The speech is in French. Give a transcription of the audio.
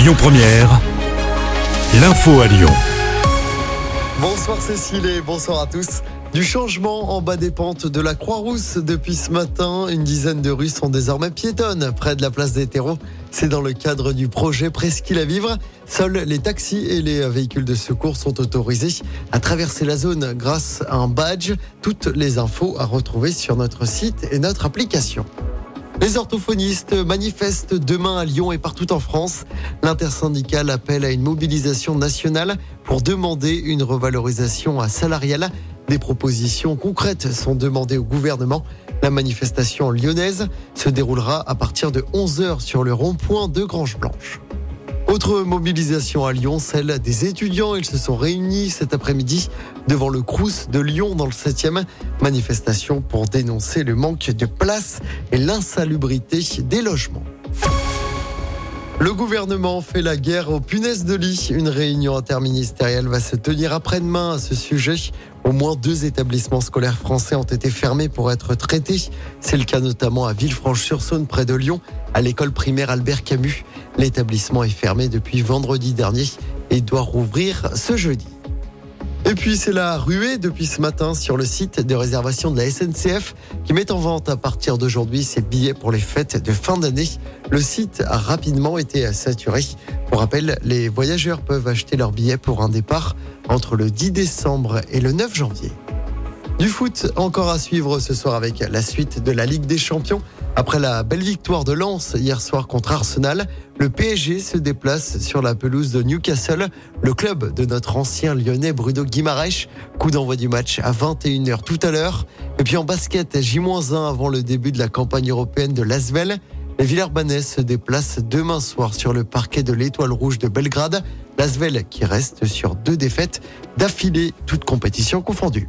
Lyon Première, l'info à Lyon. Bonsoir Cécile et bonsoir à tous. Du changement en bas des pentes de la Croix-Rousse depuis ce matin, une dizaine de rues sont désormais piétonnes près de la place des terreaux. C'est dans le cadre du projet Presqu'île à vivre. Seuls les taxis et les véhicules de secours sont autorisés à traverser la zone grâce à un badge. Toutes les infos à retrouver sur notre site et notre application. Les orthophonistes manifestent demain à Lyon et partout en France. L'intersyndicale appelle à une mobilisation nationale pour demander une revalorisation salariale. Des propositions concrètes sont demandées au gouvernement. La manifestation lyonnaise se déroulera à partir de 11h sur le rond-point de Grange Blanche. Autre mobilisation à Lyon, celle des étudiants. Ils se sont réunis cet après-midi devant le Crous de Lyon dans le 7e. Manifestation pour dénoncer le manque de place et l'insalubrité des logements. Le gouvernement fait la guerre aux punaises de lit. Une réunion interministérielle va se tenir après-demain à ce sujet. Au moins deux établissements scolaires français ont été fermés pour être traités. C'est le cas notamment à Villefranche-sur-Saône, près de Lyon, à l'école primaire Albert Camus. L'établissement est fermé depuis vendredi dernier et doit rouvrir ce jeudi. Et puis c'est la ruée depuis ce matin sur le site de réservation de la SNCF qui met en vente à partir d'aujourd'hui ses billets pour les fêtes de fin d'année. Le site a rapidement été saturé. Pour rappel, les voyageurs peuvent acheter leurs billets pour un départ entre le 10 décembre et le 9 janvier. Du foot encore à suivre ce soir avec la suite de la Ligue des Champions. Après la belle victoire de Lens hier soir contre Arsenal, le PSG se déplace sur la pelouse de Newcastle, le club de notre ancien lyonnais Bruno Guimaraes. Coup d'envoi du match à 21h tout à l'heure. Et puis en basket, J-1 avant le début de la campagne européenne de Lasvel. Les Villers-Banais se déplacent demain soir sur le parquet de l'Étoile Rouge de Belgrade. Lasvel qui reste sur deux défaites d'affilée, toutes compétitions confondues.